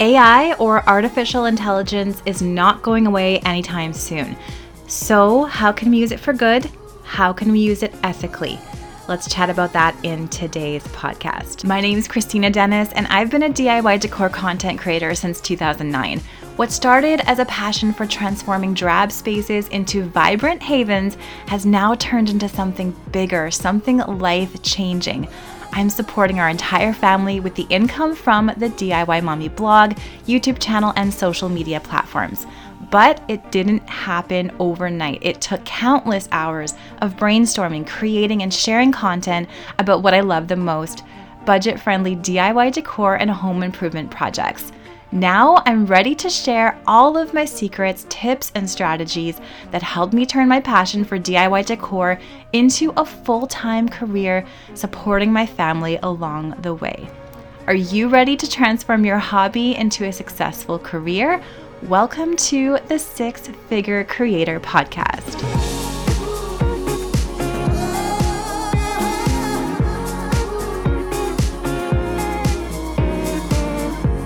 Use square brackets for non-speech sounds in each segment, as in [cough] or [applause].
AI or artificial intelligence is not going away anytime soon. So, how can we use it for good? How can we use it ethically? Let's chat about that in today's podcast. My name is Christina Dennis, and I've been a DIY decor content creator since 2009. What started as a passion for transforming drab spaces into vibrant havens has now turned into something bigger, something life changing. I'm supporting our entire family with the income from the DIY Mommy blog, YouTube channel, and social media platforms. But it didn't happen overnight. It took countless hours of brainstorming, creating, and sharing content about what I love the most budget friendly DIY decor and home improvement projects. Now I'm ready to share all of my secrets, tips, and strategies that helped me turn my passion for DIY decor into a full time career, supporting my family along the way. Are you ready to transform your hobby into a successful career? Welcome to the Six Figure Creator Podcast.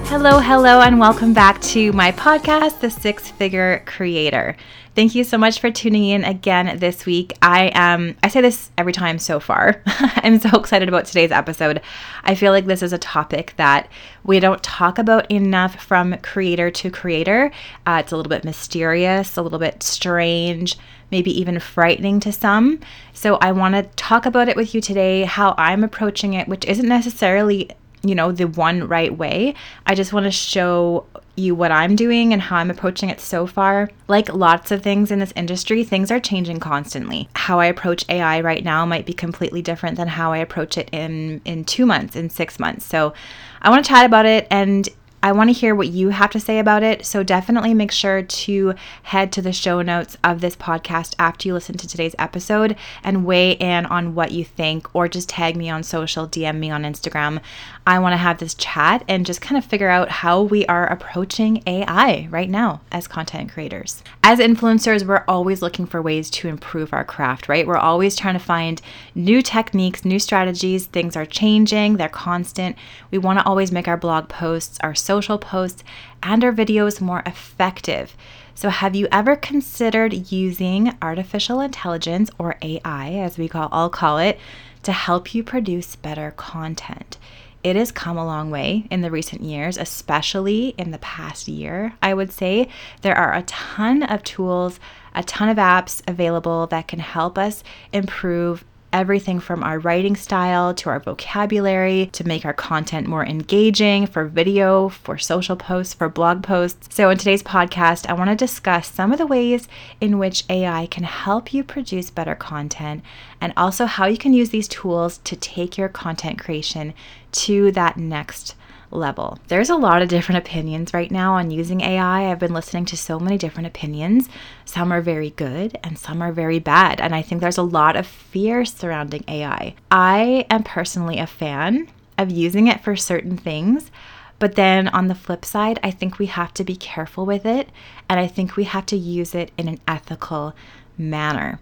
Hello, hello, and welcome back to my podcast, The Six Figure Creator. Thank you so much for tuning in again this week. I am, I say this every time so far. [laughs] I'm so excited about today's episode. I feel like this is a topic that we don't talk about enough from creator to creator. Uh, it's a little bit mysterious, a little bit strange, maybe even frightening to some. So I want to talk about it with you today, how I'm approaching it, which isn't necessarily you know, the one right way. I just want to show you what I'm doing and how I'm approaching it so far. Like lots of things in this industry, things are changing constantly. How I approach AI right now might be completely different than how I approach it in in 2 months, in 6 months. So, I want to chat about it and I want to hear what you have to say about it. So definitely make sure to head to the show notes of this podcast after you listen to today's episode and weigh in on what you think, or just tag me on social, DM me on Instagram. I want to have this chat and just kind of figure out how we are approaching AI right now as content creators. As influencers, we're always looking for ways to improve our craft, right? We're always trying to find new techniques, new strategies. Things are changing, they're constant. We want to always make our blog posts, our social posts, and our videos more effective. So, have you ever considered using artificial intelligence or AI, as we call, all call it, to help you produce better content? It has come a long way in the recent years, especially in the past year. I would say there are a ton of tools, a ton of apps available that can help us improve everything from our writing style to our vocabulary to make our content more engaging for video, for social posts, for blog posts. So, in today's podcast, I want to discuss some of the ways in which AI can help you produce better content and also how you can use these tools to take your content creation to that next level. There's a lot of different opinions right now on using AI. I've been listening to so many different opinions. Some are very good and some are very bad. And I think there's a lot of fear surrounding AI. I am personally a fan of using it for certain things. But then on the flip side, I think we have to be careful with it. And I think we have to use it in an ethical manner.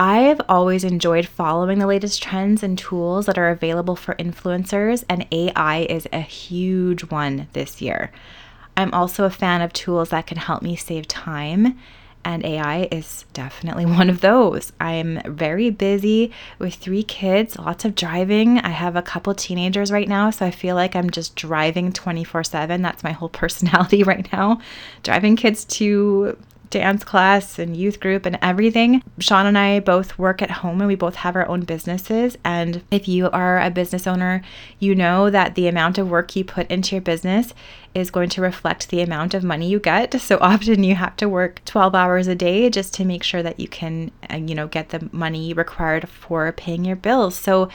I've always enjoyed following the latest trends and tools that are available for influencers, and AI is a huge one this year. I'm also a fan of tools that can help me save time, and AI is definitely [laughs] one of those. I'm very busy with three kids, lots of driving. I have a couple teenagers right now, so I feel like I'm just driving 24 7. That's my whole [laughs] personality right now. Driving kids to dance class and youth group and everything. Sean and I both work at home and we both have our own businesses. And if you are a business owner, you know that the amount of work you put into your business is going to reflect the amount of money you get. [laughs] So often you have to work 12 hours a day just to make sure that you can, uh, you know, get the money required for paying your bills. So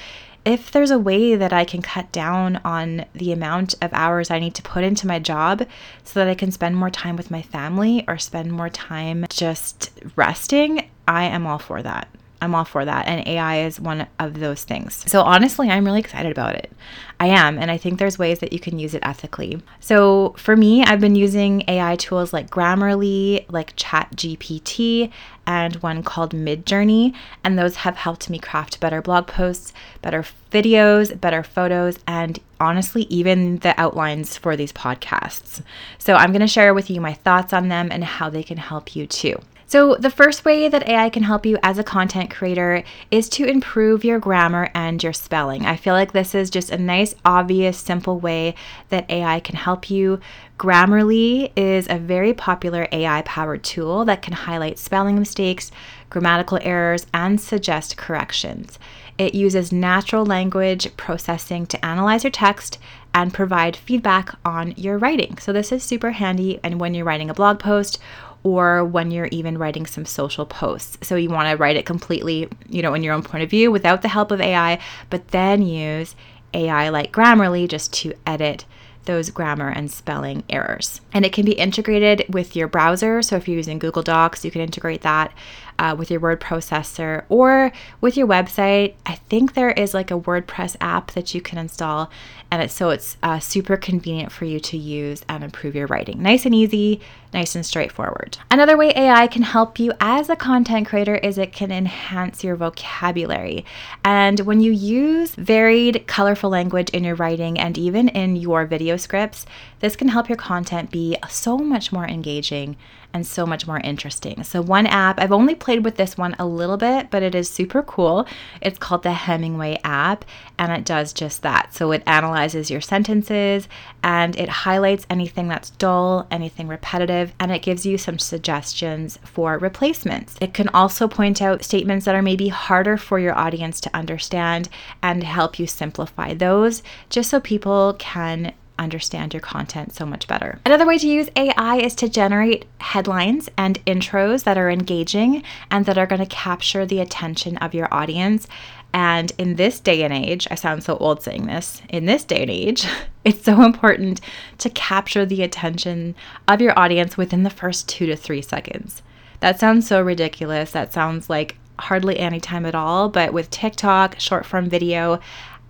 if there's a way that I can cut down on the amount of hours I need to put into my job so that I can spend more time with my family or spend more time just resting, I am all for that. I'm all for that. And AI is one of those things. So honestly, I'm really excited about it. I am. And I think there's ways that you can use it ethically. So for me, I've been using AI tools like Grammarly, like ChatGPT, and one called Midjourney. And those have helped me craft better blog posts, better videos, better photos, and honestly, even the outlines for these podcasts. So I'm going to share with you my thoughts on them and how they can help you too. So, the first way that AI can help you as a content creator is to improve your grammar and your spelling. I feel like this is just a nice, obvious, simple way that AI can help you. Grammarly is a very popular AI powered tool that can highlight spelling mistakes, grammatical errors, and suggest corrections. It uses natural language processing to analyze your text and provide feedback on your writing. So, this is super handy. And when you're writing a blog post or when you're even writing some social posts. So you want to write it completely, you know, in your own point of view without the help of AI, but then use AI like Grammarly just to edit those grammar and spelling errors. And it can be integrated with your browser. So if you're using Google Docs, you can integrate that uh, with your word processor or with your website. I think there is like a WordPress app that you can install, and it's so it's uh, super convenient for you to use and improve your writing. Nice and easy, nice and straightforward. Another way AI can help you as a content creator is it can enhance your vocabulary. And when you use varied, colorful language in your writing and even in your video scripts, this can help your content be so much more engaging and so much more interesting. So, one app, I've only played with this one a little bit, but it is super cool. It's called the Hemingway app, and it does just that. So, it analyzes your sentences and it highlights anything that's dull, anything repetitive, and it gives you some suggestions for replacements. It can also point out statements that are maybe harder for your audience to understand and help you simplify those just so people can understand your content so much better. Another way to use AI is to generate headlines and intros that are engaging and that are going to capture the attention of your audience. And in this day and age, I sound so old saying this, in this day and age, [laughs] it's so important to capture the attention of your audience within the first two to three seconds. That sounds so ridiculous. That sounds like hardly any time at all. But with TikTok, short form video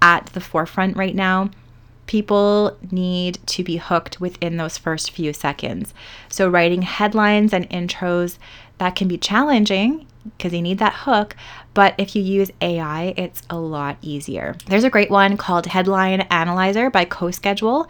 at the forefront right now, people need to be hooked within those first few seconds. So, writing headlines and intros that can be challenging because you need that hook, but if you use AI, it's a lot easier. There's a great one called Headline Analyzer by CoSchedule.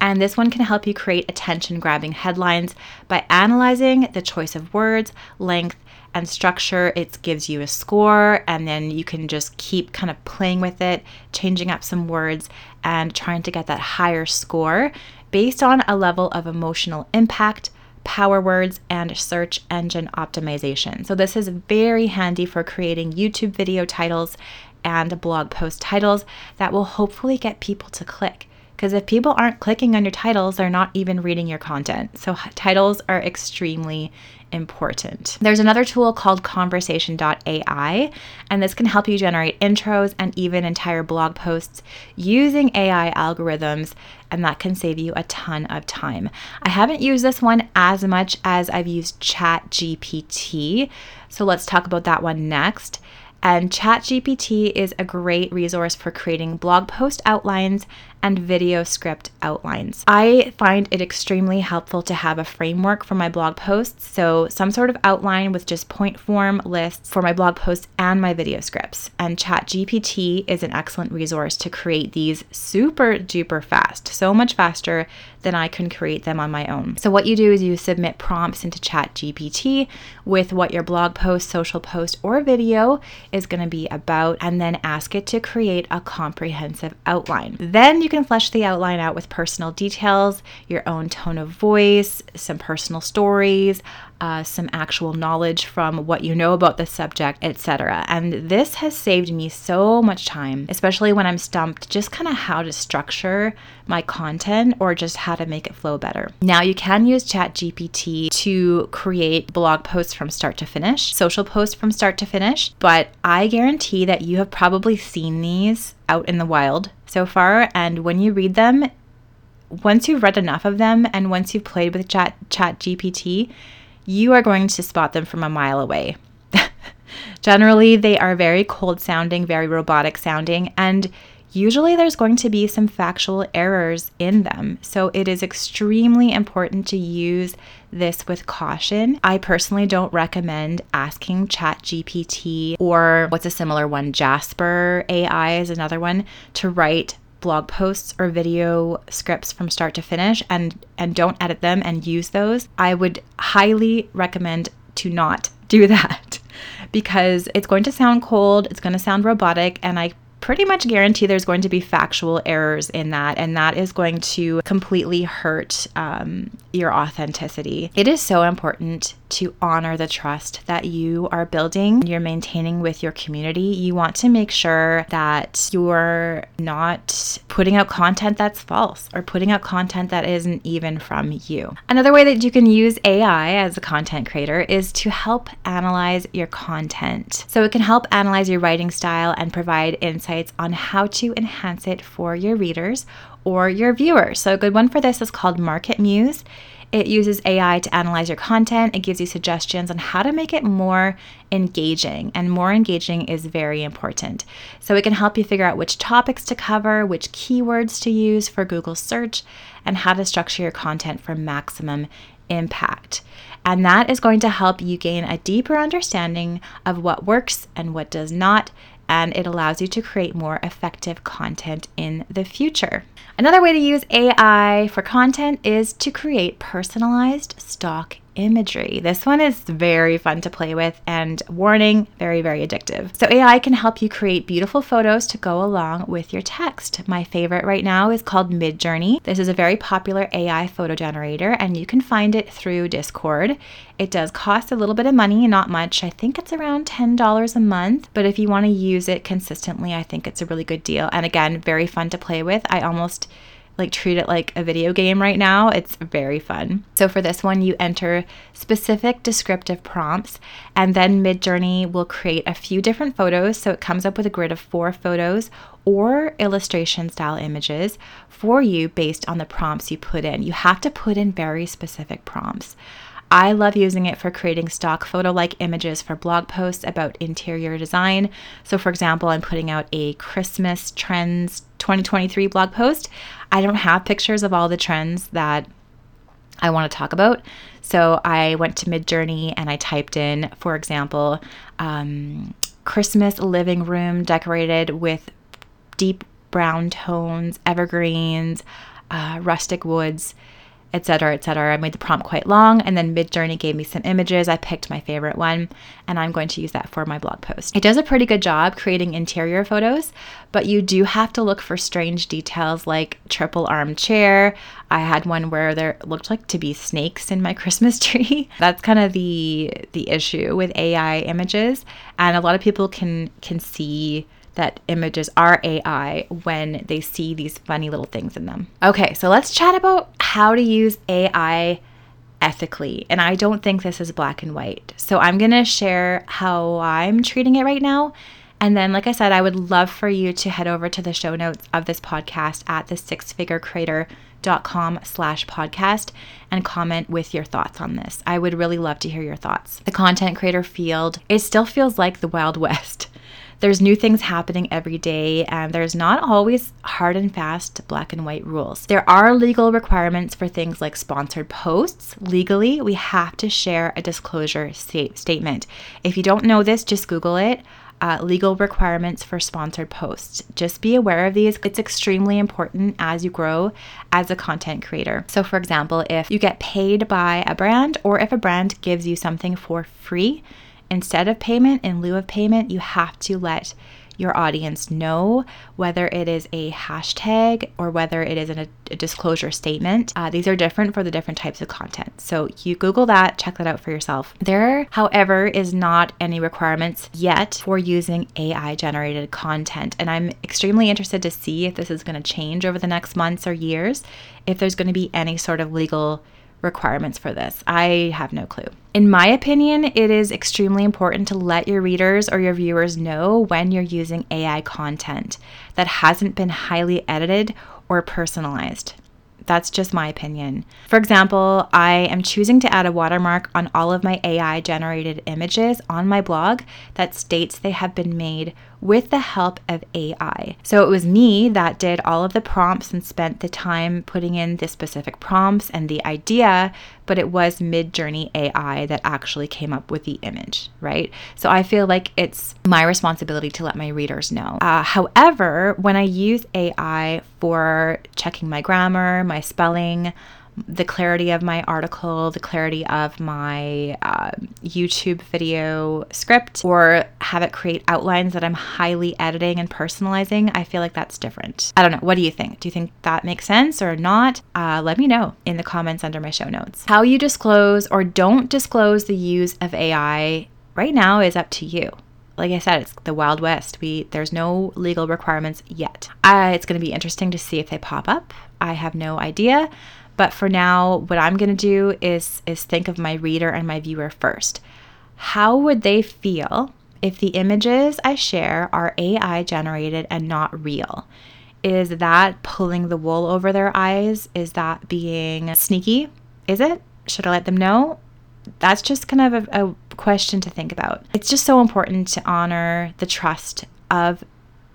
And this one can help you create attention grabbing headlines by analyzing the choice of words, length, and structure. It gives you a score, and then you can just keep kind of playing with it, changing up some words, and trying to get that higher score based on a level of emotional impact, power words, and search engine optimization. So, this is very handy for creating YouTube video titles and blog post titles that will hopefully get people to click. Because if people aren't clicking on your titles, they're not even reading your content. So, titles are extremely important. There's another tool called conversation.ai, and this can help you generate intros and even entire blog posts using AI algorithms, and that can save you a ton of time. I haven't used this one as much as I've used ChatGPT, so let's talk about that one next. And ChatGPT is a great resource for creating blog post outlines and video script outlines. I find it extremely helpful to have a framework for my blog posts, so some sort of outline with just point form lists for my blog posts and my video scripts. And ChatGPT is an excellent resource to create these super duper fast, so much faster than I can create them on my own. So what you do is you submit prompts into ChatGPT with what your blog post, social post, or video is going to be about and then ask it to create a comprehensive outline. Then you can can flesh the outline out with personal details, your own tone of voice, some personal stories, uh, some actual knowledge from what you know about the subject, etc. And this has saved me so much time, especially when I'm stumped just kind of how to structure my content or just how to make it flow better. Now, you can use ChatGPT to create blog posts from start to finish, social posts from start to finish, but I guarantee that you have probably seen these out in the wild so far. And when you read them, once you've read enough of them and once you've played with Chat Chat GPT, you are going to spot them from a mile away. [laughs] Generally, they are very cold sounding, very robotic sounding, and usually there's going to be some factual errors in them. So it is extremely important to use this with caution. I personally don't recommend asking ChatGPT or what's a similar one, Jasper AI is another one, to write blog posts or video scripts from start to finish and and don't edit them and use those. I would highly recommend to not do [laughs] that because it's going to sound cold, it's going to sound robotic and I pretty much guarantee there's going to be factual errors in that, and that is going to completely hurt um, your authenticity. It is so important to honor the trust that you are building, and you're maintaining with your community. You want to make sure that you're not putting out content that's false or putting out content that isn't even from you. Another way that you can use AI as a content creator is to help analyze your content. So it can help analyze your writing style and provide insights on how to enhance it for your readers or your viewers. So a good one for this is called MarketMuse. It uses AI to analyze your content. It gives you suggestions on how to make it more engaging, and more engaging is very important. So it can help you figure out which topics to cover, which keywords to use for Google search, and how to structure your content for maximum impact. And that is going to help you gain a deeper understanding of what works and what does not and it allows you to create more effective content in the future. Another way to use AI for content is to create personalized stock imagery. This one is very fun to play with and warning, very, very addictive. So, AI can help you create beautiful photos to go along with your text. My favorite right now is called Midjourney. This is a very popular AI photo generator, and you can find it through Discord. It does cost a little bit of money, not much. I think it's around $10 a month, but if you want to use it consistently, I think it's a really good deal. And again, very fun to play with. I almost like treat it like a video game right now. It's very fun. So for this one, you enter specific descriptive prompts, and then Midjourney will create a few different photos. So it comes up with a grid of four photos or illustration style images for you based on the prompts you put in. You have to put in very specific prompts. I love using it for creating stock photo like images for blog posts about interior design. So, for example, I'm putting out a Christmas trends 2023 blog post. I don't have pictures of all the trends that I want to talk about. So, I went to Midjourney and I typed in, for example, um, Christmas living room decorated with deep brown tones, evergreens, uh, rustic woods etc., etc. I made the prompt quite long, and then Midjourney gave me some images. I picked my favorite one, and I'm going to use that for my blog post. It does a pretty good job creating interior photos, but you do have to look for strange details like triple armchair. I had one where there looked like to be snakes in my [laughs] Christmas tree. [laughs] That's kind of the the issue with AI images, and a lot of people can can see that images are AI when they see these funny little things in them. Okay, so let's chat about how to use AI ethically. And I don't think this is black and white. So I'm going to share how I'm treating it right now. And then, like I said, I would love for you to head over to the show notes of this podcast at the sixfigurecreator.com slash podcast and comment with your thoughts on this. I would really love to hear your thoughts. The content creator field, it still feels like the Wild [laughs] West there's new things happening every day, and there's not always hard and fast black and white rules. There are legal requirements for things like sponsored posts. Legally, we have to share a disclosure sta- statement. If you don't know this, just Google it. Uh, legal requirements for sponsored posts. Just be aware of these. It's extremely important as you grow as a content creator. So, for example, if you get paid by a brand or if a brand gives you something for free, instead of payment, in lieu of payment, you have to let your audience know whether it is a hashtag or whether it is a disclosure statement. Uh, these are different for the different types of content. So you Google that, check that out for yourself. There, however, is not any requirements yet for using AI generated content. And I'm extremely interested to see if this is going to change over the next months or years, if there's going to be any sort of legal requirements for this. I have no clue. In my opinion, it is extremely important to let your readers or your viewers know when you're using AI content that hasn't been highly edited or personalized. That's just my opinion. For example, I am choosing to add a watermark on all of my AI generated images on my blog that states they have been made with the help of AI. So it was me that did all of the prompts and spent the time putting in the specific prompts and the idea, but it was Midjourney AI that actually came up with the image, right? So I feel like it's my responsibility to let my readers know. Uh, however, when I use AI for checking my grammar, my spelling, the clarity of my article, the clarity of my uh, YouTube video script, or have it create outlines that I'm highly editing and personalizing, I feel like that's different. I don't know. What do you think? Do you think that makes sense or not? Uh, let me know in the comments under my show notes. How you disclose or don't disclose the use of AI right now is up to you like I said, it's the Wild West. We there's no legal requirements yet. Uh, it's going to be interesting to see if they pop up. I have no idea. But for now, what I'm going to do is is think of my reader and my viewer first. How would they feel if the images I share are AI generated and not real? Is that pulling the wool over their eyes? Is that being sneaky? Is it? Should I let them know? That's just kind of a, a question to think about. It's just so important to honor the trust of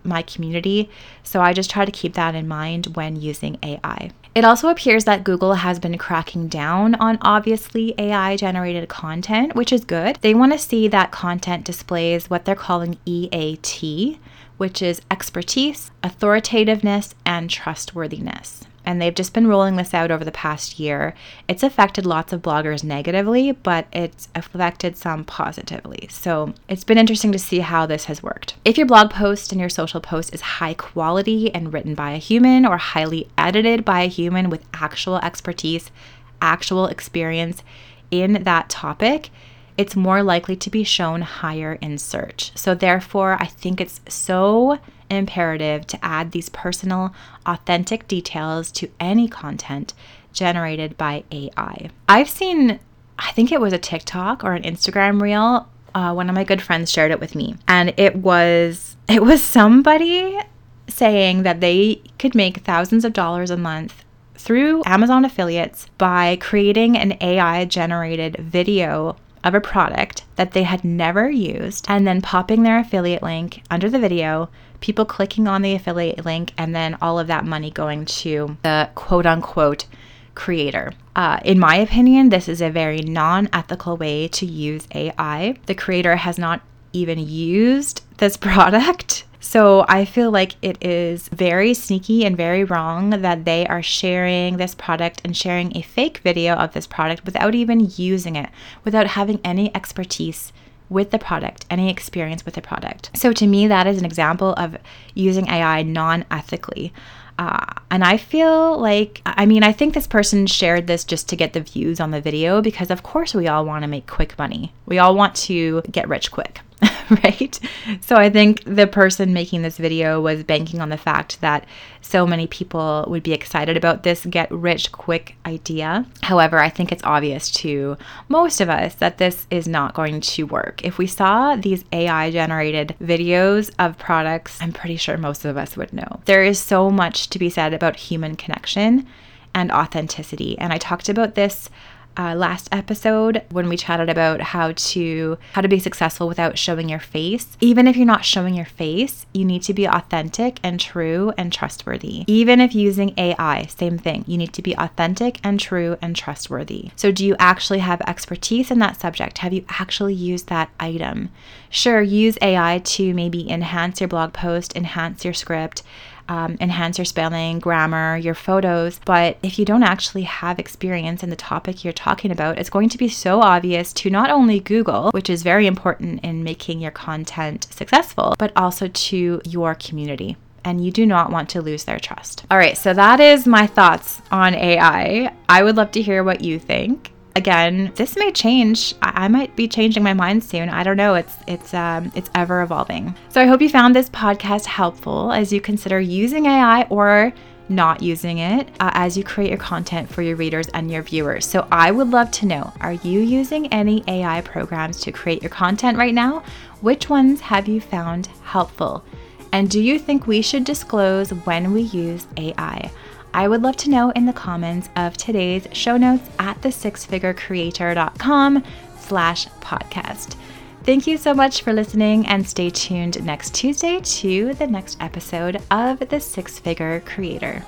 my community. So I just try to keep that in mind when using AI. It also appears that Google has been cracking down on obviously AI generated content, which is good. They want to see that content displays what they're calling EAT, which is expertise, authoritativeness, and trustworthiness and they've just been rolling this out over the past year. It's affected lots of bloggers negatively, but it's affected some positively. So it's been interesting to see how this has worked. If your blog post and your social post is high quality and written by a human or highly edited by a human with actual expertise, actual experience in that topic, it's more likely to be shown higher in search. So, therefore, I think it's so imperative to add these personal, authentic details to any content generated by AI. I've seen, I think it was a TikTok or an Instagram reel. Uh, one of my good friends shared it with me, and it was it was somebody saying that they could make thousands of dollars a month through Amazon affiliates by creating an AI generated video of a product that they had never used and then popping their affiliate link under the video, people clicking on the affiliate link, and then all of that money going to the quote unquote creator. Uh, in my opinion, this is a very non ethical way to use AI. The creator has not even used this [laughs] product so I feel like it is very sneaky and very wrong that they are sharing this product and sharing a fake video of this product without even using it, without having any expertise with the product, any experience with the product. So to me, that is an example of using AI non ethically. Uh, and I feel like, I mean, I think this person shared this just to get the views on the video because, of course, we all want to make quick money. We all want to get rich quick. [laughs] right? So I think the person making this video was banking on the fact that so many people would be excited about this get rich quick idea. However, I think it's obvious to most of us that this is not going to work. If we saw these AI generated videos of products, I'm pretty sure most of us would know. There is so much to be said about human connection and authenticity. And I talked about this uh, last episode when we chatted about how to how to be successful without showing your face. Even if you're not showing your face, you need to be authentic and true and trustworthy. Even if using AI, same thing. You need to be authentic and true and trustworthy. So do you actually have expertise in that subject? Have you actually used that item? Sure, use AI to maybe enhance your blog post, enhance your script, um, enhance your spelling, grammar, your photos. But if you don't actually have experience in the topic you're talking about, it's going to be so obvious to not only Google, which is very important in making your content successful, but also to your community and you do not want to lose their trust. All right, so that is my thoughts on AI. I would love to hear what you think again, this may change. I, I, might be changing my mind soon. I don't know. It's it's um, it's ever evolving. So I hope you found this podcast helpful as you consider using AI or not using it uh, as you create your content for your readers and your viewers. So I would love to know are you using any AI programs to create your content right now? Which ones have you found helpful? And do you think we should disclose when we use AI? I would love to know in the comments of today's show notes at thesixfigurecreator.com slash podcast. Thank you so much for listening and stay tuned next Tuesday to the next episode of The Six Figure Creator.